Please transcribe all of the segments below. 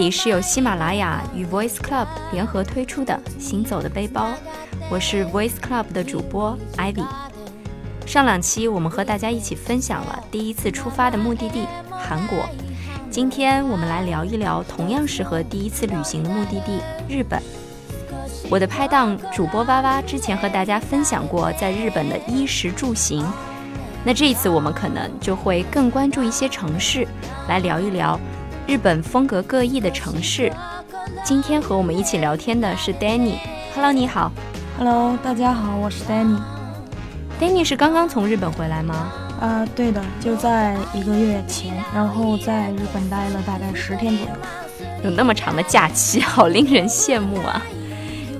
里是由喜马拉雅与 Voice Club 联合推出的《行走的背包》，我是 Voice Club 的主播 Ivy。上两期我们和大家一起分享了第一次出发的目的地韩国，今天我们来聊一聊同样适合第一次旅行的目的地日本。我的拍档主播哇哇之前和大家分享过在日本的衣食住行，那这一次我们可能就会更关注一些城市，来聊一聊日本风格各异的城市。今天和我们一起聊天的是 Danny，Hello，你好，Hello，大家好，我是 Danny。Danny 是刚刚从日本回来吗？啊，对的，就在一个月前，然后在日本待了大概十天左右。有那么长的假期，好令人羡慕啊！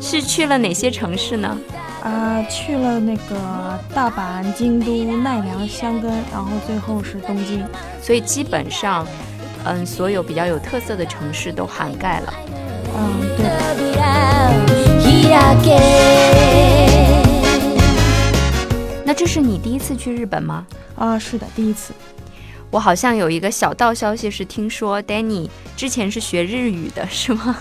是去了哪些城市呢？啊，去了那个大阪、京都、奈良、箱根，然后最后是东京。所以基本上，嗯，所有比较有特色的城市都涵盖了。嗯，对。那这是你第一次去日本吗？啊，是的，第一次。我好像有一个小道消息是，听说 Danny 之前是学日语的，是吗？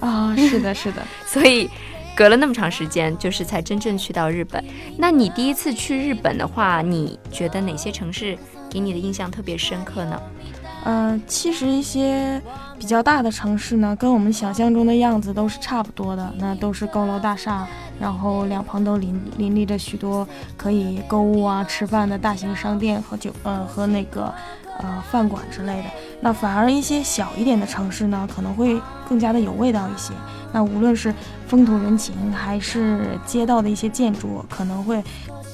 啊，是的，是的，所以隔了那么长时间，就是才真正去到日本。那你第一次去日本的话，你觉得哪些城市给你的印象特别深刻呢？嗯，其实一些比较大的城市呢，跟我们想象中的样子都是差不多的，那都是高楼大厦，然后两旁都林林立着许多可以购物啊、吃饭的大型商店和酒呃和那个。呃，饭馆之类的，那反而一些小一点的城市呢，可能会更加的有味道一些。那无论是风土人情，还是街道的一些建筑，可能会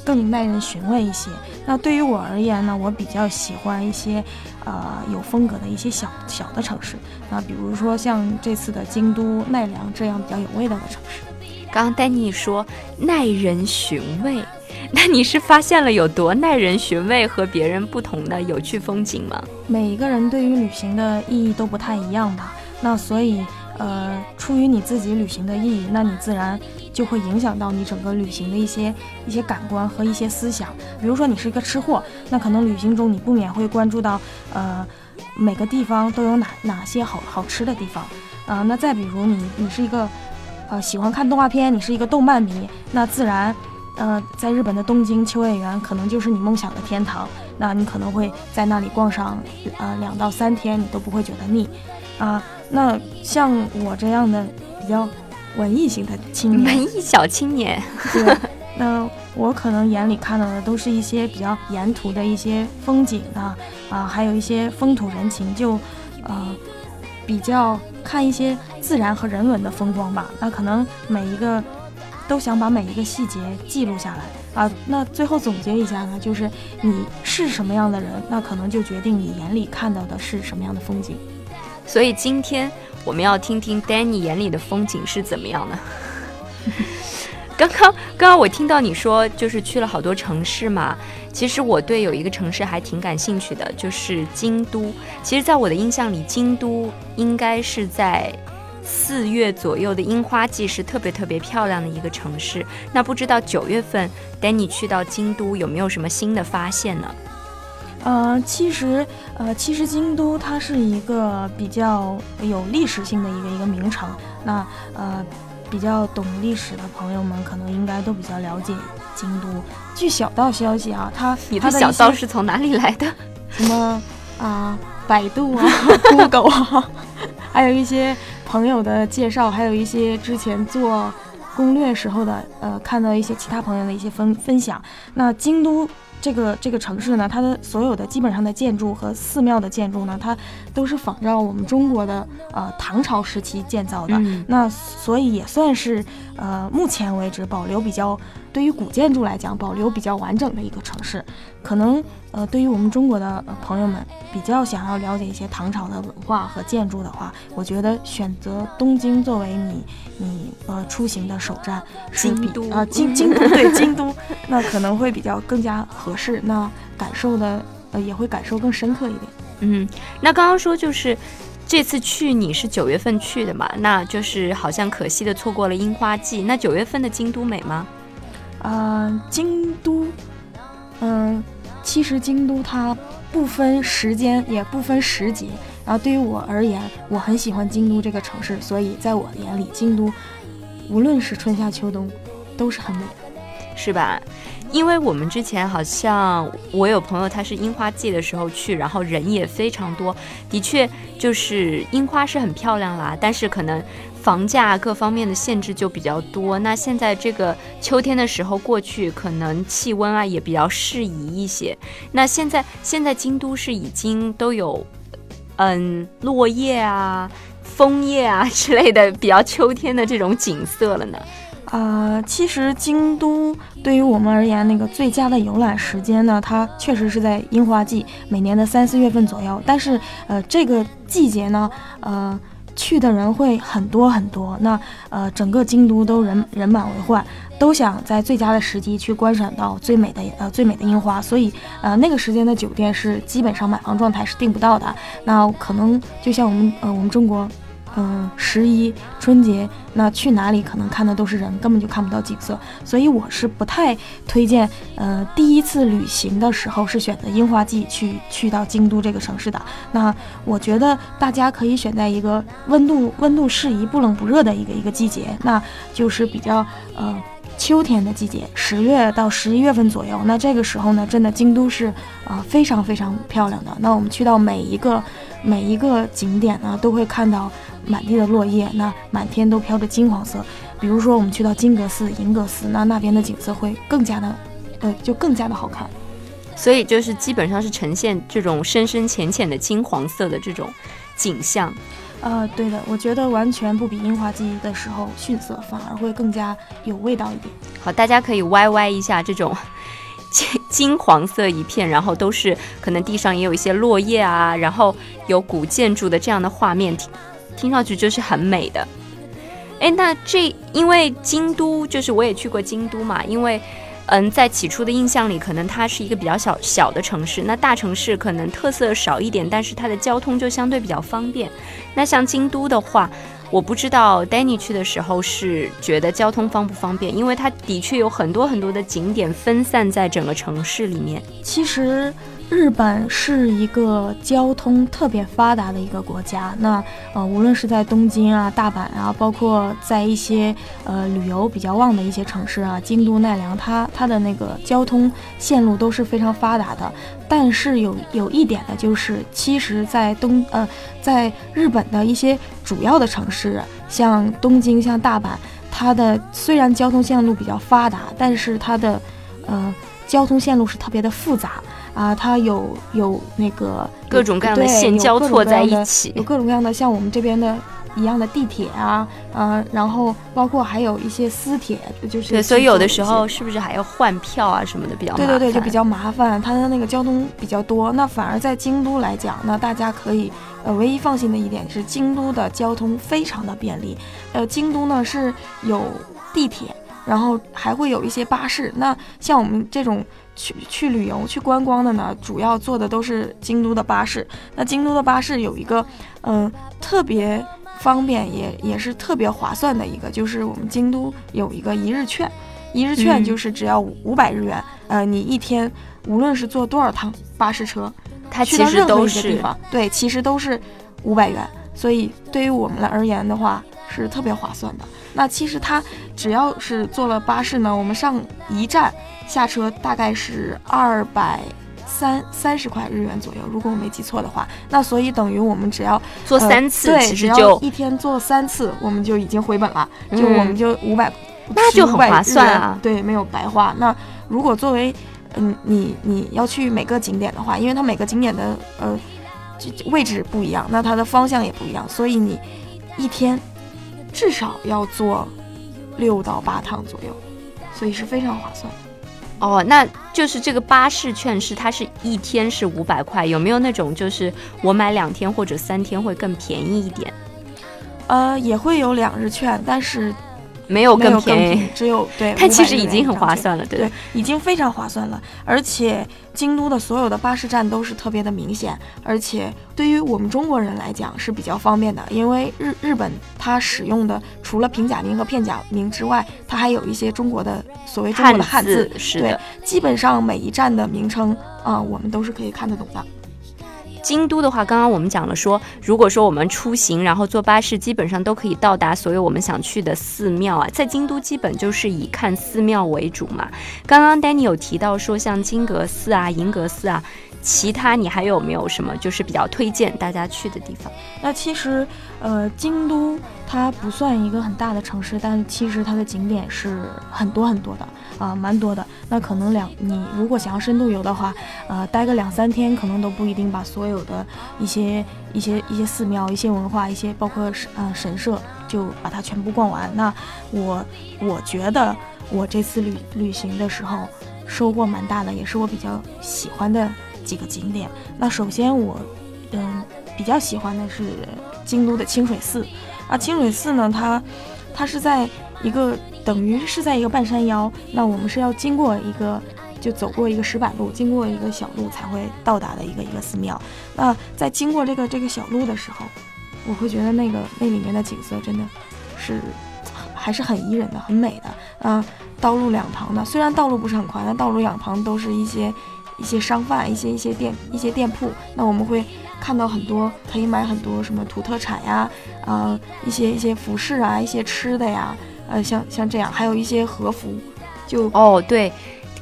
更耐人寻味一些。那对于我而言呢，我比较喜欢一些呃有风格的一些小小的城市。那比如说像这次的京都、奈良这样比较有味道的城市。刚刚丹尼说耐人寻味。那你是发现了有多耐人寻味和别人不同的有趣风景吗？每一个人对于旅行的意义都不太一样吧。那所以，呃，出于你自己旅行的意义，那你自然就会影响到你整个旅行的一些一些感官和一些思想。比如说，你是一个吃货，那可能旅行中你不免会关注到，呃，每个地方都有哪哪些好好吃的地方。啊，那再比如你你是一个，呃，喜欢看动画片，你是一个动漫迷，那自然。呃，在日本的东京秋叶原可能就是你梦想的天堂，那你可能会在那里逛上呃两到三天，你都不会觉得腻，啊，那像我这样的比较文艺型的青年，文艺小青年，对，那我可能眼里看到的都是一些比较沿途的一些风景啊，啊，还有一些风土人情，就呃比较看一些自然和人文的风光吧，那可能每一个。都想把每一个细节记录下来啊！那最后总结一下呢，就是你是什么样的人，那可能就决定你眼里看到的是什么样的风景。所以今天我们要听听 Danny 眼里的风景是怎么样的。刚刚刚刚我听到你说就是去了好多城市嘛，其实我对有一个城市还挺感兴趣的，就是京都。其实，在我的印象里，京都应该是在。四月左右的樱花季是特别特别漂亮的一个城市。那不知道九月份，Danny 去到京都有没有什么新的发现呢？呃，其实，呃，其实京都它是一个比较有历史性的一个一个名城。那呃，比较懂历史的朋友们可能应该都比较了解京都。据小道消息啊，它你的小道是从哪里来的？什么啊，百度啊，Google 啊，还有一些。朋友的介绍，还有一些之前做攻略时候的，呃，看到一些其他朋友的一些分分享。那京都这个这个城市呢，它的所有的基本上的建筑和寺庙的建筑呢，它都是仿照我们中国的呃唐朝时期建造的。那所以也算是呃目前为止保留比较。对于古建筑来讲，保留比较完整的一个城市，可能呃，对于我们中国的朋友们比较想要了解一些唐朝的文化和建筑的话，我觉得选择东京作为你你呃出行的首站，京都啊京京都对京都，那可能会比较更加合适，那感受的呃也会感受更深刻一点。嗯，那刚刚说就是这次去你是九月份去的嘛，那就是好像可惜的错过了樱花季。那九月份的京都美吗？嗯，京都，嗯，其实京都它不分时间，也不分时节，然后对于我而言，我很喜欢京都这个城市，所以在我眼里，京都无论是春夏秋冬，都是很美的，是吧？因为我们之前好像我有朋友，他是樱花季的时候去，然后人也非常多，的确就是樱花是很漂亮啦，但是可能房价各方面的限制就比较多。那现在这个秋天的时候过去，可能气温啊也比较适宜一些。那现在现在京都是已经都有，嗯，落叶啊、枫叶啊 之类的比较秋天的这种景色了呢。啊，其实京都对于我们而言，那个最佳的游览时间呢，它确实是在樱花季，每年的三四月份左右。但是，呃，这个季节呢，呃，去的人会很多很多。那，呃，整个京都都人人满为患，都想在最佳的时机去观赏到最美的呃最美的樱花。所以，呃，那个时间的酒店是基本上满房状态是订不到的。那可能就像我们呃我们中国。嗯，十一春节那去哪里可能看的都是人，根本就看不到景色，所以我是不太推荐。呃，第一次旅行的时候是选择樱花季去去到京都这个城市的。那我觉得大家可以选在一个温度温度适宜、不冷不热的一个一个季节，那就是比较呃秋天的季节，十月到十一月份左右。那这个时候呢，真的京都是啊非常非常漂亮的。那我们去到每一个每一个景点呢，都会看到。满地的落叶，那满天都飘着金黄色。比如说，我们去到金阁寺、银阁寺，那那边的景色会更加的，呃，就更加的好看。所以就是基本上是呈现这种深深浅浅的金黄色的这种景象。呃，对的，我觉得完全不比樱花季的时候逊色，反而会更加有味道一点。好，大家可以歪歪一下这种金金黄色一片，然后都是可能地上也有一些落叶啊，然后有古建筑的这样的画面。听上去就是很美的，哎，那这因为京都就是我也去过京都嘛，因为，嗯，在起初的印象里，可能它是一个比较小小的城市，那大城市可能特色少一点，但是它的交通就相对比较方便。那像京都的话，我不知道 Danny 去的时候是觉得交通方不方便，因为它的确有很多很多的景点分散在整个城市里面。其实。日本是一个交通特别发达的一个国家，那呃，无论是在东京啊、大阪啊，包括在一些呃旅游比较旺的一些城市啊，京都、奈良，它它的那个交通线路都是非常发达的。但是有有一点呢，就是其实，在东呃，在日本的一些主要的城市，像东京、像大阪，它的虽然交通线路比较发达，但是它的呃交通线路是特别的复杂。啊，它有有那个各种各样的线交错在一起，有各种各样的像我们这边的一样的地铁啊，嗯，然后包括还有一些私铁，就是对，所以有的时候是不是还要换票啊什么的比较对对对，就比较麻烦，它的那个交通比较多。那反而在京都来讲，那大家可以呃唯一放心的一点是京都的交通非常的便利，呃，京都呢是有地铁，然后还会有一些巴士。那像我们这种。去去旅游去观光的呢，主要坐的都是京都的巴士。那京都的巴士有一个，嗯，特别方便，也也是特别划算的一个，就是我们京都有一个一日券，一日券就是只要五百日元，呃，你一天无论是坐多少趟巴士车，它其实都是对，其实都是五百元。所以对于我们来而言的话，是特别划算的。那其实它只要是坐了巴士呢，我们上一站。下车大概是二百三三十块日元左右，如果我没记错的话。那所以等于我们只要坐三次，对，只要一天坐三次，我们就已经回本了，就我们就五百，那就很划算啊。对，没有白花。那如果作为嗯你你要去每个景点的话，因为它每个景点的呃位置不一样，那它的方向也不一样，所以你一天至少要坐六到八趟左右，所以是非常划算。哦，那就是这个巴士券是它是一天是五百块，有没有那种就是我买两天或者三天会更便宜一点？呃，也会有两日券，但是。没有更便宜，只有对，它其实已经很划算了，对，已经非常划算了。而且京都的所有的巴士站都是特别的明显，而且对于我们中国人来讲是比较方便的，因为日日本它使用的除了平假名和片假名之外，它还有一些中国的所谓中国的汉字，是对，基本上每一站的名称啊，我们都是可以看得懂的。京都的话，刚刚我们讲了说，如果说我们出行，然后坐巴士，基本上都可以到达所有我们想去的寺庙啊。在京都，基本就是以看寺庙为主嘛。刚刚 Danny 有提到说，像金阁寺啊、银阁寺啊。其他你还有没有什么就是比较推荐大家去的地方？那其实，呃，京都它不算一个很大的城市，但其实它的景点是很多很多的啊，蛮多的。那可能两你如果想要深度游的话，呃，待个两三天可能都不一定把所有的一些一些一些寺庙、一些文化、一些包括神呃神社就把它全部逛完。那我我觉得我这次旅旅行的时候收获蛮大的，也是我比较喜欢的。几个景点，那首先我，嗯，比较喜欢的是京都的清水寺啊。清水寺呢，它它是在一个等于是在一个半山腰，那我们是要经过一个，就走过一个石板路，经过一个小路才会到达的一个一个寺庙。那在经过这个这个小路的时候，我会觉得那个那里面的景色真的是还是很宜人的，很美的啊。道路两旁呢，虽然道路不是很宽，但道路两旁都是一些。一些商贩，一些一些店，一些店铺，那我们会看到很多可以买很多什么土特产呀，啊，一些一些服饰啊，一些吃的呀，呃，像像这样，还有一些和服，就哦对，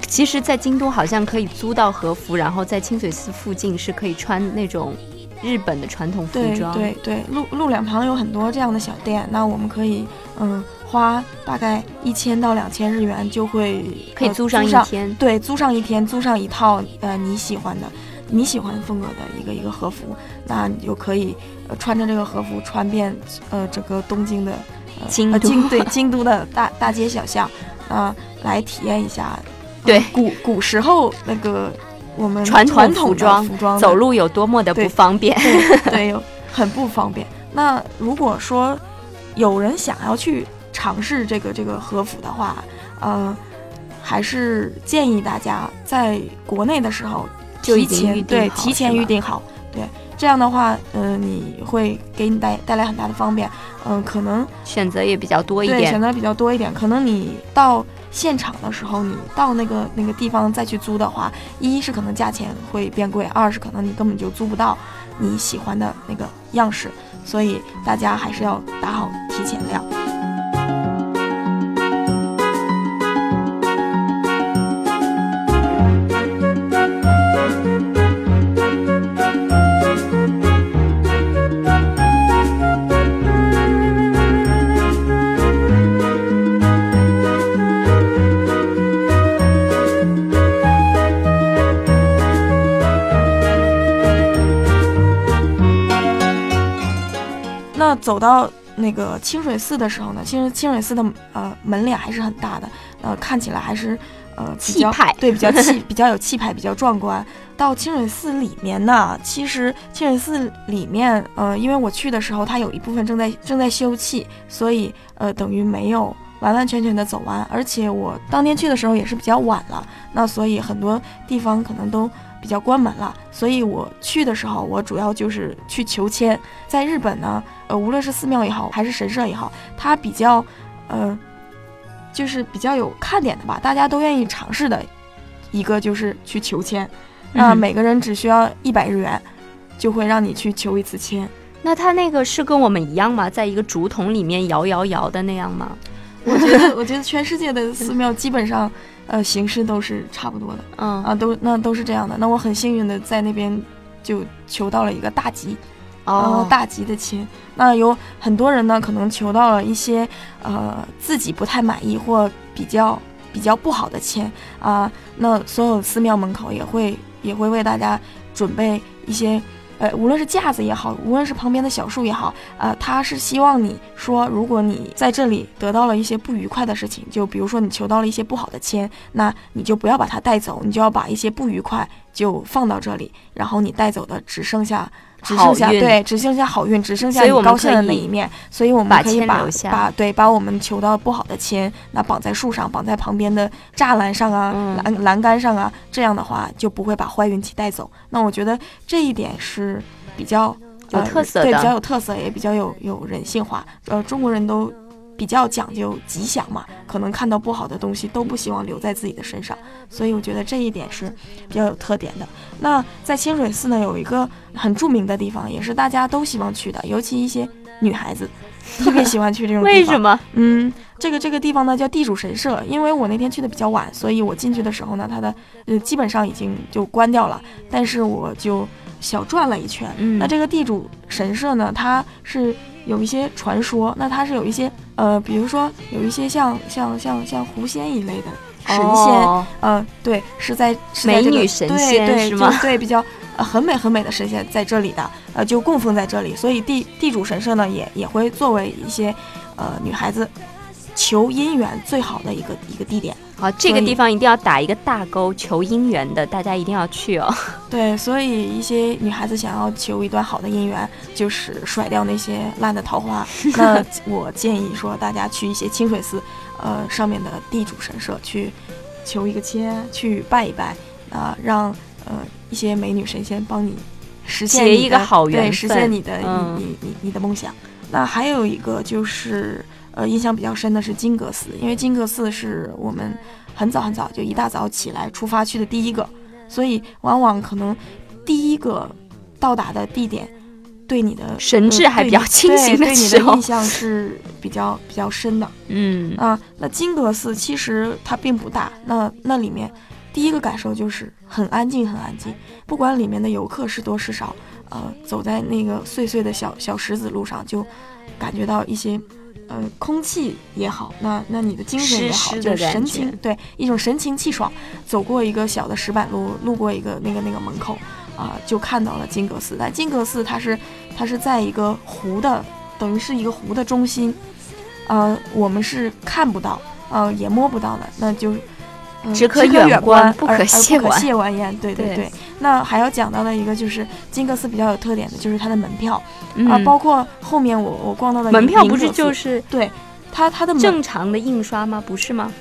其实，在京都好像可以租到和服，然后在清水寺附近是可以穿那种日本的传统服装，对对对，路路两旁有很多这样的小店，那我们可以嗯。花大概一千到两千日元就会可以租上一天，对，租上一天，租上一套呃你喜欢的、你喜欢风格的一个一个和服，那你就可以呃穿着这个和服穿遍呃整个东京的京京对 京都的大大街小巷啊，来体验一下对古古时候那个我们传统服装服装走路有多么的不方便，对，很不方便。那如果说有人想要去。尝试这个这个和服的话，呃，还是建议大家在国内的时候提前对提前预定好，对这样的话，嗯，你会给你带带来很大的方便，嗯，可能选择也比较多一点，选择比较多一点。可能你到现场的时候，你到那个那个地方再去租的话，一是可能价钱会变贵，二是可能你根本就租不到你喜欢的那个样式，所以大家还是要打好提前量。走到那个清水寺的时候呢，其实清水寺的呃门脸还是很大的，呃看起来还是呃气派，对，比较气，比较有气派，比较壮观。到清水寺里面呢，其实清水寺里面，呃，因为我去的时候，它有一部分正在正在修葺，所以呃等于没有完完全全的走完。而且我当天去的时候也是比较晚了，那所以很多地方可能都。比较关门了，所以我去的时候，我主要就是去求签。在日本呢，呃，无论是寺庙也好，还是神社也好，它比较，呃，就是比较有看点的吧，大家都愿意尝试的一个就是去求签。那每个人只需要一百日元，就会让你去求一次签。那他那个是跟我们一样吗？在一个竹筒里面摇摇摇的那样吗？我觉得，我觉得全世界的寺庙基本上。呃，形式都是差不多的，嗯啊，都那都是这样的。那我很幸运的在那边就求到了一个大吉，哦，大吉的签。那有很多人呢，可能求到了一些呃自己不太满意或比较比较不好的签啊。那所有寺庙门口也会也会为大家准备一些。无论是架子也好，无论是旁边的小树也好，呃，他是希望你说，如果你在这里得到了一些不愉快的事情，就比如说你求到了一些不好的签，那你就不要把它带走，你就要把一些不愉快就放到这里，然后你带走的只剩下。只剩下对，只剩下好运，只剩下你高兴的那一面，所以我们可以把把对把我们求到不好的签，那绑在树上，绑在旁边的栅栏上啊，栏栏杆上啊，这样的话就不会把坏运气带走。那我觉得这一点是比较有特色的，对，比较有特色，也比较有有人性化。呃，中国人都比较讲究吉祥嘛，可能看到不好的东西都不希望留在自己的身上，所以我觉得这一点是比较有特点的。那在清水寺呢，有一个很著名的地方，也是大家都希望去的，尤其一些女孩子特别喜欢去这种地方。为什么？嗯，这个这个地方呢叫地主神社，因为我那天去的比较晚，所以我进去的时候呢，它的呃基本上已经就关掉了，但是我就小转了一圈。嗯那这个地主神社呢，它是有一些传说，那它是有一些呃，比如说有一些像像像像狐仙一类的神仙，哦嗯，对，是在是在这个美女神仙对对是吗就对，比较呃很美很美的神仙在这里的，呃，就供奉在这里，所以地地主神社呢也也会作为一些呃女孩子求姻缘最好的一个一个地点。好，这个地方一定要打一个大勾，求姻缘的，大家一定要去哦。对，所以一些女孩子想要求一段好的姻缘，就是甩掉那些烂的桃花。那我建议说，大家去一些清水寺，呃，上面的地主神社去求一个签，去拜一拜，啊、让呃一些美女神仙帮你实现一个好缘对，实现你的、你你你的梦想。那还有一个就是，呃，印象比较深的是金阁寺，因为金阁寺是我们很早很早就一大早起来出发去的第一个，所以往往可能第一个到达的地点，对你的神志还比较清醒的对对你时候的印象是比较比较深的嗯，啊。那金阁寺其实它并不大，那那里面第一个感受就是很安静，很安静，不管里面的游客是多是少，呃，走在那个碎碎的小小石子路上，就感觉到一些。呃，空气也好，那那你的精神也好，湿湿就是神感觉清，对，一种神清气爽。走过一个小的石板路，路过一个那个那个门口，啊、就看到了金阁寺。但金阁寺它是它是在一个湖的，等于是一个湖的中心，呃，我们是看不到，呃，也摸不到的，那就。呃只可可远观观，不可亵玩亵玩焉。对对对对。那还要讲到的一个就是金克斯比较有特点的，就是它的门票啊、嗯包括后面我我逛到的门票不是就是对它它的门正常的印刷吗？不是吗？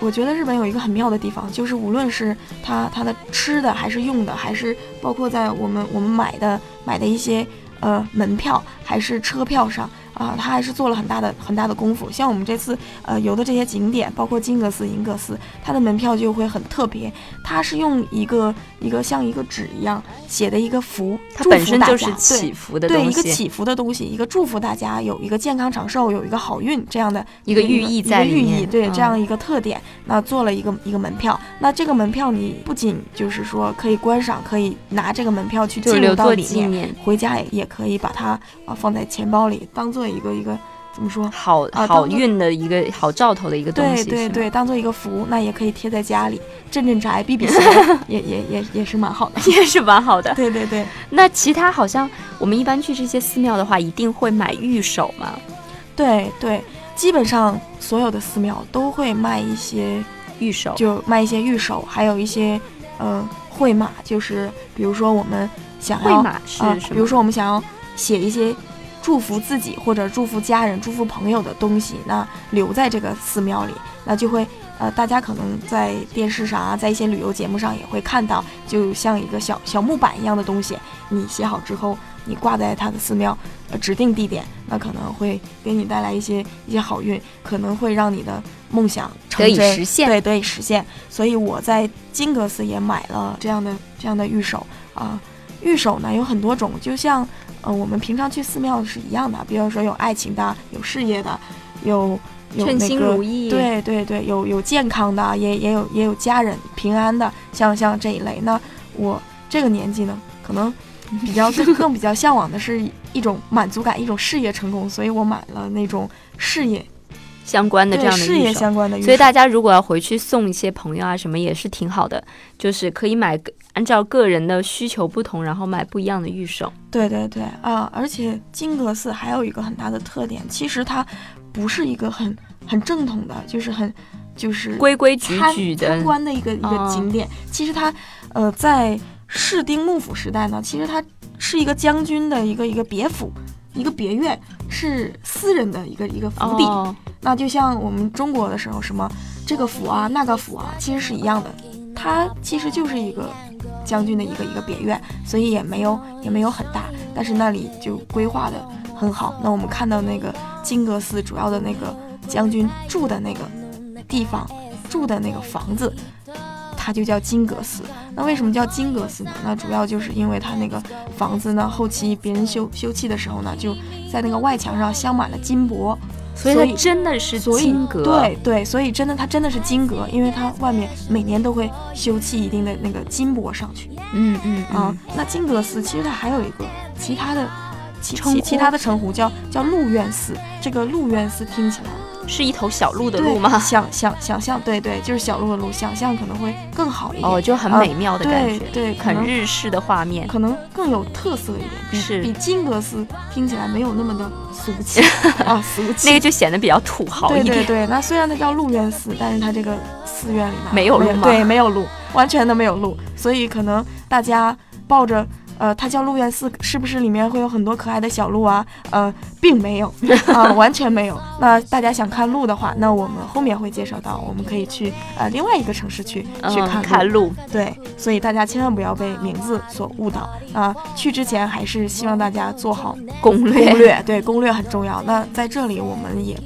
我觉得日本有一个很妙的地方，就是无论是它它的吃的，还是用的，还是包括在我们我们买的买的一些呃门票，还是车票上啊、他还是做了很大的很大的功夫。像我们这次呃游的这些景点，包括金阁寺、银阁寺，它的门票就会很特别，它是用一个一个像一个纸一样写的一个福，它祝本身就是祈福的对对东西，一个祈福的东西，一个祝福大家有一个健康长寿，有一个好运这样的一个寓意在里面一个寓意，对、嗯这样一个特点，那做了一个一个门票。那这个门票你不仅就是说可以观赏，可以拿这个门票去进入到里面，回家也也可以把它啊、放在钱包里，当做一个一个怎么说？好啊好运的一个好兆头的一个东西，对对对，当做一个福，那也可以贴在家里，镇镇宅、避避邪，也也也也是蛮好的。也是蛮好的。对对对，那其他好像我们一般去这些寺庙的话，一定会买玉手吗？对对，基本上所有的寺庙都会卖一些玉手，就卖一些玉手，还有一些呃会马，就是比如说我们想要绘马是？比如说我们想要写一些祝福自己或者祝福家人、祝福朋友的东西，那留在这个寺庙里，那就会呃大家可能在电视上啊，在一些旅游节目上也会看到，就像一个小小木板一样的东西，你写好之后，你挂在它的寺庙呃指定地点，那可能会给你带来一些一些好运，可能会让你的梦想成得以实现对，得以实现。所以我在金阁寺也买了这样的这样的玉手啊、玉手呢有很多种，就像呃我们平常去寺庙是一样的，比如说有爱情的，有事业的，有有称心如意，，对对对，有有健康的，也也有也有家人平安的，像像这一类。那我这个年纪呢，可能比较更 更比较向往的是一种满足感，一种事业成功，所以我买了那种事业相关的这样的玉手。相关的。所以大家如果要回去送一些朋友啊什么也是挺好的，就是可以买个按照个人的需求不同，然后买不一样的玉手。对对对啊！而且金阁寺还有一个很大的特点，其实它不是一个很很正统的，就是很就是规规矩矩的参，观的一个一个哦景点。其实它，呃，在室町幕府时代呢，其实它是一个将军的一个一个别府，一个别院，是私人的一个一个府邸。哦，那就像我们中国的时候，什么这个府啊，那个府啊，其实是一样的。它其实就是一个将军的一个一个别院，所以也没有也没有很大，但是那里就规划的很好。那我们看到那个金阁寺主要的那个将军住的那个地方，住的那个房子，它就叫金阁寺。那为什么叫金阁寺呢？那主要就是因为它那个房子呢，后期别人修修葺的时候呢，就在那个外墙上镶满了金箔。所以它真的是金阁，对对，所以真的它真的是金阁，因为它外面每年都会修葺一定的那个金箔上去。嗯嗯啊，那金阁寺其实它还有一个其他的其其其他的称呼叫叫鹿苑寺，这个鹿苑寺听起来。是一头小鹿的鹿吗？想想想象，对对，就是小鹿的鹿，想象可能会更好一点哦，就很美妙的感觉，对，很日式的画面，可能更有特色一点，是比金阁寺听起来没有那么的俗气 啊，俗气，那个就显得比较土豪一点。对对对，那虽然它叫鹿苑寺，但是它这个寺院里面没有鹿吗？对，没有鹿，完全的没有鹿，所以可能大家抱着。呃，它叫鹿苑寺，是不是里面会有很多可爱的小鹿啊？呃，并没有啊，完全没有。那大家想看鹿的话，那我们后面会介绍到，我们可以去呃另外一个城市去去看看鹿。对，所以大家千万不要被名字所误导啊！去之前还是希望大家做好攻略。攻略对，攻略很重要。那在这里我们也。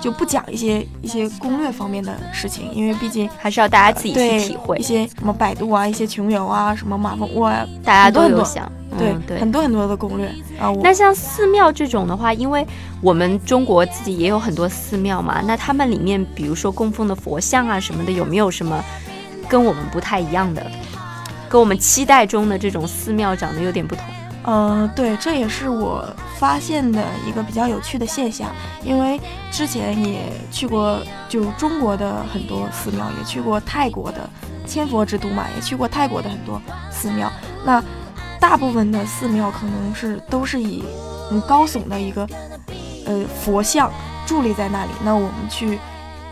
就不讲一些一些攻略方面的事情，因为毕竟还是要大家自己去体会一些什么百度啊，一些穷游啊，什么马蜂窝啊，大家都有想对很多很多的攻略啊。那像寺庙这种的话，因为我们中国自己也有很多寺庙嘛，那他们里面比如说供奉的佛像啊什么的，有没有什么跟我们不太一样的，跟我们期待中的这种寺庙长得有点不同？嗯，对，这也是我发现的一个比较有趣的现象，因为之前也去过就中国的很多寺庙，也去过泰国的千佛之都嘛，也去过泰国的很多寺庙。那大部分的寺庙可能是都是以很高耸的一个呃佛像伫立在那里，那我们去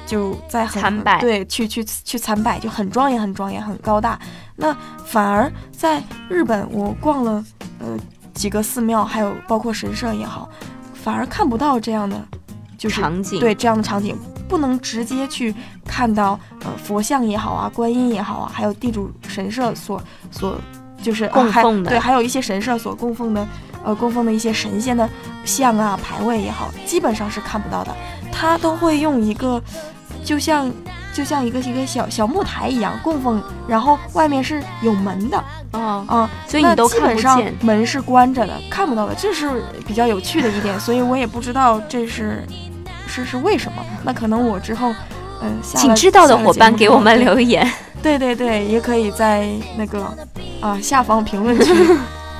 就在参拜，对，去去去参拜就很庄严，很庄严，很高大。那反而在日本，我逛了。呃，几个寺庙，还有包括神社也好，反而看不到这样的就是场景，对这样的场景，不能直接去看到呃佛像也好啊，观音也好啊，还有地主神社所所就是供奉的，对，还有一些神社所供奉的呃供奉的一些神仙的像啊牌位也好，基本上是看不到的，他都会用一个就像。就像一个一个小小木台一样供奉，然后外面是有门的，啊啊，所以你都看不见，门是关着的，看不到的，这是比较有趣的一点，所以我也不知道这是是是为什么。那可能我之后，嗯，请知道的伙伴给我们留言，对对对，也可以在那个啊下方评论区。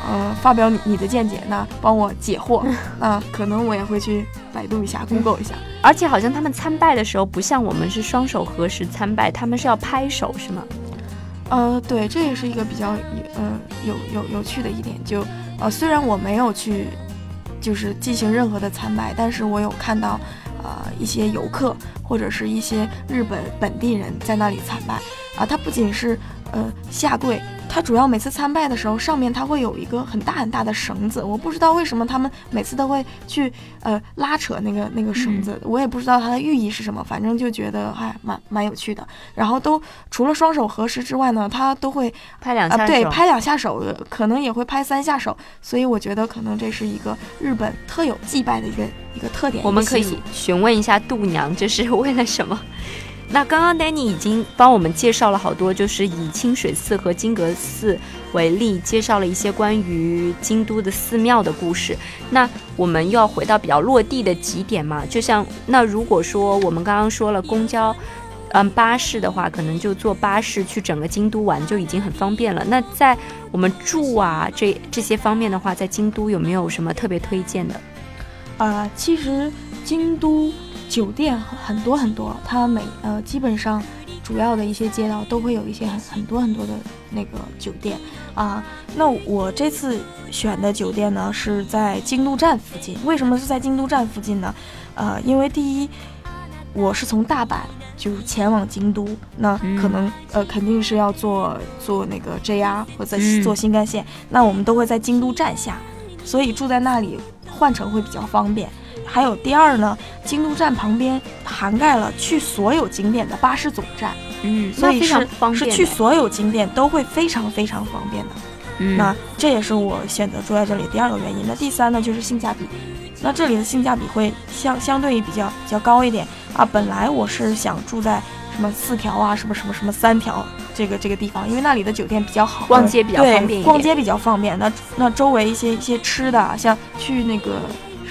呃，发表你你的见解，那帮我解惑，那可能我也会去百度一下，Google 一下。而且好像他们参拜的时候，不像我们是双手合十参拜，他们是要拍手，是吗？呃，对，这也是一个比较呃有有有趣的一点。就呃，虽然我没有去就是进行任何的参拜，但是我有看到呃一些游客或者是一些日本本地人在那里参拜啊，他不仅是呃下跪。他主要每次参拜的时候，上面它会有一个很大很大的绳子，我不知道为什么他们每次都会去呃拉扯那个那个绳子，我也不知道它的寓意是什么，反正就觉得还蛮蛮有趣的。然后都除了双手合十之外呢，他都会拍两下，对，拍两下手，可能也会拍三下手，所以我觉得可能这是一个日本特有祭拜的一个一个特点。我们可以询问一下度娘，这是为了什么？那刚刚 Danny 已经帮我们介绍了好多，就是以清水寺和金阁寺为例，介绍了一些关于京都的寺庙的故事。那我们又要回到比较落地的几点嘛？就像那如果说我们刚刚说了公交，嗯，巴士的话，可能就坐巴士去整个京都玩就已经很方便了。那在我们住啊这这些方面的话，在京都有没有什么特别推荐的？啊，其实京都。酒店很多很多，它每呃基本上主要的一些街道都会有一些很很多很多的那个酒店啊。那我这次选的酒店呢是在京都站附近。为什么是在京都站附近呢？呃，因为第一，我是从大阪就前往京都，那可能呃肯定是要坐坐那个 JR 或者坐新干线，那我们都会在京都站下，所以住在那里换乘会比较方便。还有第二呢，京都站旁边涵盖了去所有景点的巴士总站，嗯，所以是是去所有景点都会非常非常方便的。嗯那这也是我选择住在这里第二个原因。那第三呢，就是性价比。那这里的性价比会相相对于比较比较高一点啊。本来我是想住在什么四条啊，什么什么什么三条这个这个地方，因为那里的酒店比较好，逛街比较方便逛街比较方便。那那周围一些一些吃的啊，像去那个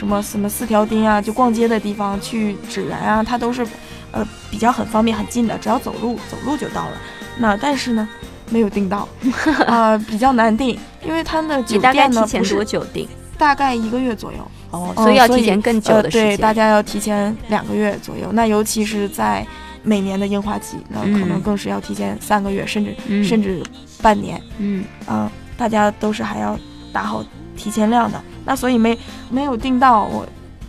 什么什么四条町啊，就逛街的地方，去芷园啊，它都是呃比较很方便很近的，只要走路走路就到了。那但是呢，没有订到 啊、比较难订，因为它的酒店呢前不是多久订？大概一个月左右。哦，嗯所以要提前更久的时呃。对，大家要提前两个月左右。那尤其是在每年的樱花季，那可能嗯更是要提前三个月，甚至嗯甚至半年。嗯啊、大家都是还要打好提前量的。那所以没没有订到，我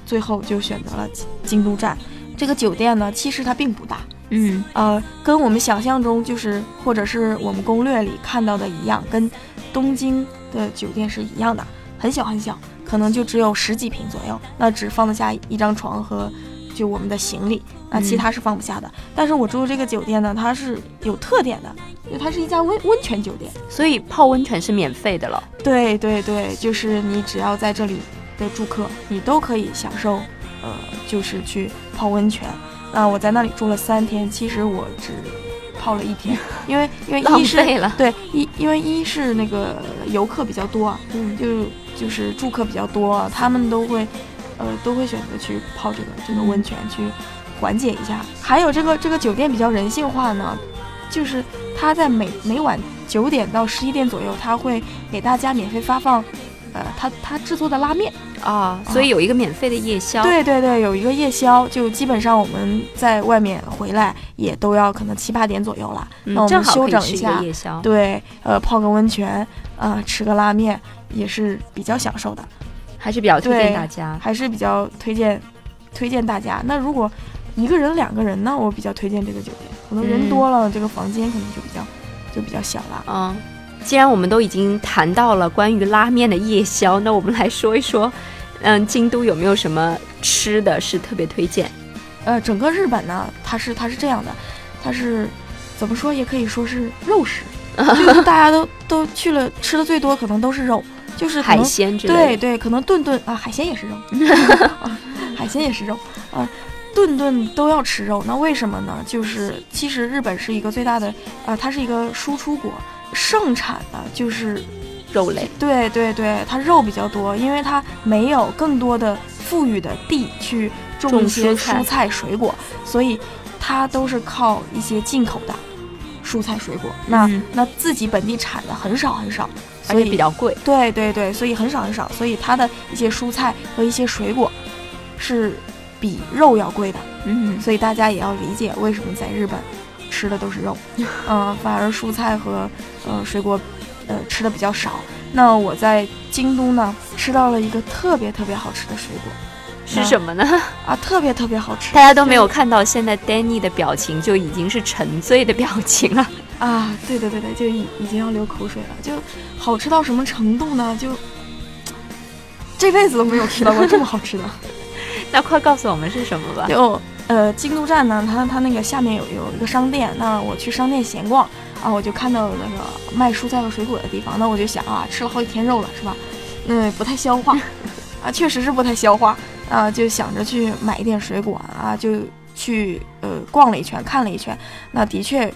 最后就选择了京京都站。这个酒店呢，其实它并不大，嗯。呃，跟我们想象中就是或者是我们攻略里看到的一样，跟东京的酒店是一样的，很小很小，可能就只有十几平左右，那只放得下一张床和就我们的行李，那其嗯他是放不下的。但是我住的这个酒店呢，它是有特点的，因为它是一家温温泉酒店。所以泡温泉是免费的了。对对对，就是你只要在这里的住客，你都可以享受，呃，就是去泡温泉。那我在那里住了三天，其实我只泡了一天，因为因为浪一是费了。对一因为一是那个游客比较多啊，嗯就就是住客比较多啊，他们都会，呃，都会选择去泡这个这个温泉去缓解一下。还有这个这个酒店比较人性化呢，就是它在每每晚九点到十一点左右，它会给大家免费发放，呃，它它制作的拉面。啊，所以有一个免费的夜宵。，对对对，有一个夜宵，就基本上我们在外面回来也都要可能七八点左右了，那我正们休好可以吃一下个夜宵。对，呃，泡个温泉，啊、吃个拉面也是比较享受的。还是比较推荐大家。还是比较推荐推荐大家。那如果一个人、两个人呢，我比较推荐这个酒店。可能人嗯多了，这个房间可能就比较就比较小了。嗯，既然我们都已经谈到了关于拉面的夜宵，那我们来说一说，嗯，京都有没有什么吃的是特别推荐？呃，整个日本呢，它是它是这样的，它是怎么说也可以说是肉食，就是大家都都去了吃的最多，可能都是肉，就是可海能鲜之类的。对对，可能顿顿啊，海鲜也是肉，啊海鲜也是肉啊，顿顿都要吃肉。那为什么呢？就是其实日本是一个最大的啊，它是一个输出国，盛产的就是肉类。对对对，它肉比较多，因为它没有更多的富裕的地去种种一些蔬菜蔬菜水果，所以它都是靠一些进口的蔬菜水果。那、嗯那自己本地产的很少很少，而所以且比较贵。对对对，所以很少很少，所以它的一些蔬菜和一些水果是比肉要贵的，嗯，所以大家也要理解为什么在日本吃的都是肉，嗯、反而蔬菜和呃水果呃吃的比较少。那我在京都呢吃到了一个特别特别好吃的水果 是什么呢？啊，特别特别好吃，大家都没有看到现在 Danny 的表情，就已经是沉醉的表情了。啊，对对对对，就已已经要流口水了，就好吃到什么程度呢？就这辈子都没有吃到过这么好吃的。那快告诉我们是什么吧。就呃京都站呢，它它那个下面有有一个商店，那我去商店闲逛啊，我就看到有那个卖蔬菜和水果的地方，那我就想啊，吃了好几天肉了是吧？嗯，不太消化 啊，确实是不太消化啊，就想着去买一点水果啊，就去呃逛了一圈，看了一圈，那的确。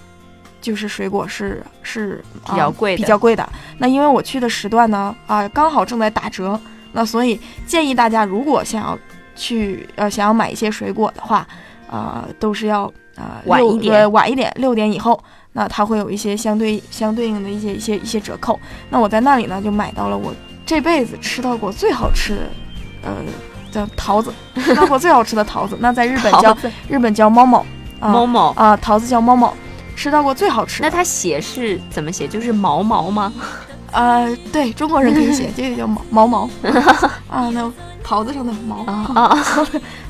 就是水果是是、啊比较贵的比较贵的。那因为我去的时段呢，啊，刚好正在打折，那所以建议大家如果想要去呃想要买一些水果的话，呃都是要呃晚一点晚一点六点以后，那它会有一些相对相对应的一些一些一些折扣。那我在那里呢就买到了我这辈子吃到过最好吃的呃叫桃子，吃到过最好吃的桃子。那在日本叫日本叫猫猫啊某某，啊桃子叫猫猫，吃到过最好吃的。那它写是怎么写？就是毛毛吗？呃对中国人可以写这个叫毛毛毛 啊那袍子上的毛啊啊！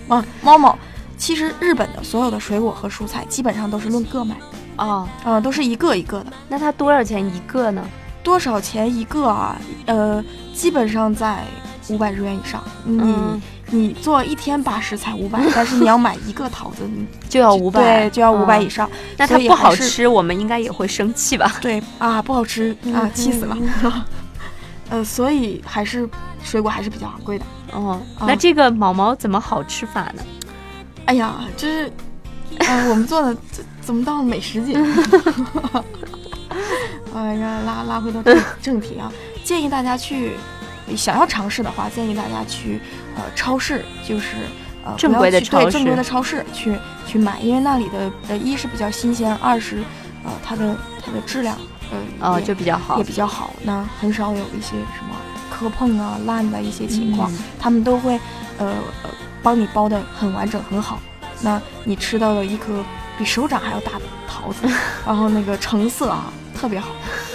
啊，猫猫，其实日本的所有的水果和蔬菜基本上都是论个卖，哦，啊、都是一个一个的。那它多少钱一个呢？多少钱一个啊？呃，基本上在五百日元以上。你、嗯你做一天八十才五百，但是你要买一个桃子，你就要五百，对，就要五百以上。那它不好吃，我们应该也会生气吧？对啊，不好吃啊，气死了。呃，所以还是水果还是比较昂贵的。哦，那这个毛毛怎么好吃法呢？哎呀，就是，呃，我们做的怎怎么到了美食节？哎呀，拉拉回到正正题啊，建议大家去，想要尝试的话，建议大家去呃超市，就是呃正规的超市，对正规的超市去去买，因为那里的呃一是比较新鲜，二是呃它的它的质量呃哦就比较好，也比较好，那很少有一些什么磕碰啊烂的一些情况，他们都会呃呃帮你包的很完整很好，那你吃到了一颗比手掌还要大的桃子，然后那个成色啊。特别好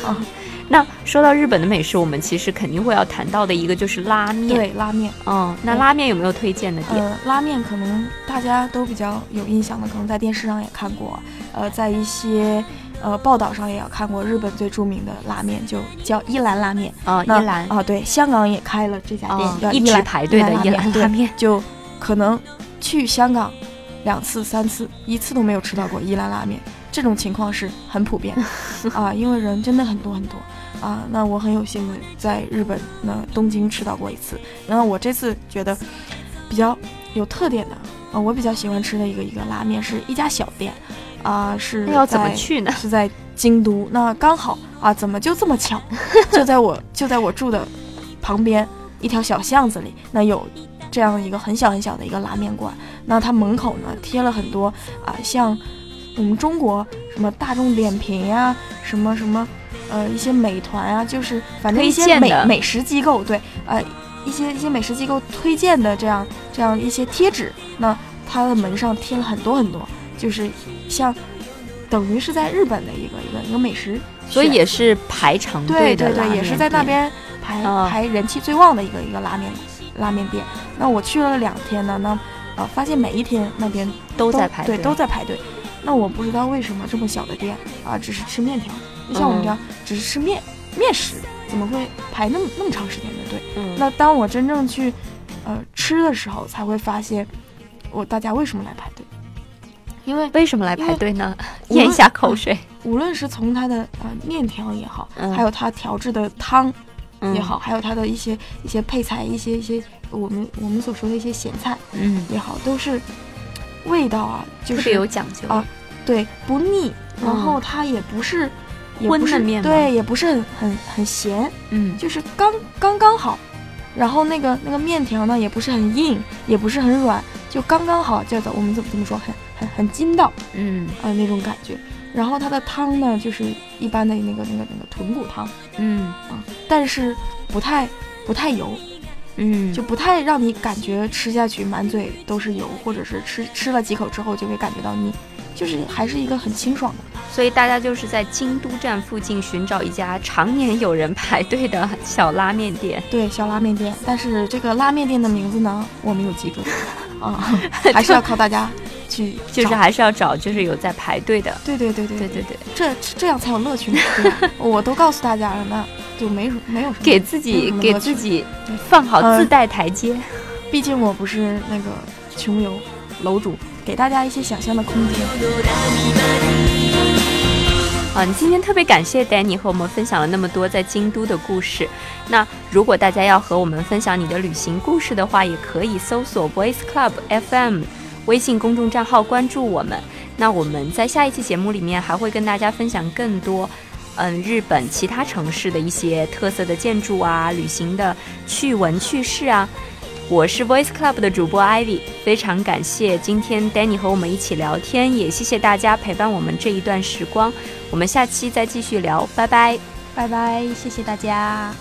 啊！那说到日本的美食，我们其实肯定会要谈到的一个就是拉面。对，拉面。嗯，那拉面有没有推荐的店？拉面可能大家都比较有印象的，可能在电视上也看过，呃，在一些呃报道上也有看过。日本最著名的拉面就叫一兰拉面啊，一兰啊，对，香港也开了这家店，一直排队的一兰拉面，就可能去香港两次三次，一次都没有吃到过一兰拉面。这种情况是很普遍 啊，因为人真的很多很多啊。那我很有幸的在日本那东京吃到过一次。然后我这次觉得比较有特点的啊，我比较喜欢吃的一个一个拉面是一家小店啊，是要怎么去呢？是在京都。那刚好啊，怎么就这么巧，就在我就在我住的旁边一条小巷子里，那有这样一个很小很小的一个拉面馆。那它门口呢贴了很多啊，像。我们中国什么大众点评呀，什么什么，呃，一些美团啊，就是反正一些美美食机构，对，呃，一些一些美食机构推荐的这样这样一些贴纸，那它的门上贴了很多很多，就是像等于是在日本的一个一个一个美食，所以也是排长队的，对对对，也是在那边排排人气最旺的一个一个拉面拉面店。那我去了两天呢，那呃，发现每一天那边都在排队，都在排队。那我不知道为什么这么小的店啊，只是吃面条。你像我们这样只是吃面面食，怎么会排那么那么长时间的队？嗯。那当我真正去呃吃的时候，才会发现我大家为什么来排队？因为为什么来排队呢？咽一下口水。无论是从它的呃面条也好，还有它调制的汤也好，还有它的一些一些配菜，一些一些我们我们所说的一些咸菜，嗯，也好，都是。味道啊，就是特别有讲究啊，对，不腻，然后它也不是荤的面，对，也不是很很很咸，嗯，就是刚刚刚好，然后那个那个面条呢，也不是很硬，也不是很软，就刚刚好，叫做我们怎么怎么说，很很很筋道，嗯。啊那种感觉。然后它的汤呢，就是一般的那个那个那个豚骨汤，嗯。啊，但是不太不太油。嗯，就不太让你感觉吃下去满嘴都是油，或者是吃吃了几口之后就会感觉到腻，就是还是一个很清爽的。所以大家就是在京都站附近寻找一家常年有人排队的小拉面店。对，小拉面店。但是这个拉面店的名字呢，我没有记住 啊，还是要靠大家去，就是还是要找，就是有在排队的。对对对对对对对，这这样才有乐趣嘛，对吧？我都告诉大家了那。就没什没有什么给自己给自己放好自带台阶，毕竟我不是那个穷游楼主，给大家一些想象的空间。啊，你今天特别感谢 Danny 和我们分享了那么多在京都的故事。那如果大家要和我们分享你的旅行故事的话，也可以搜索 Voice Club FM 微信公众账号关注我们。那我们在下一期节目里面还会跟大家分享更多。嗯，日本其他城市的一些特色的建筑啊，旅行的趣闻趣事啊，我是 Voice Club 的主播 Ivy，非常感谢今天 Danny 和我们一起聊天，也谢谢大家陪伴我们这一段时光，我们下期再继续聊，拜拜，拜拜，谢谢大家。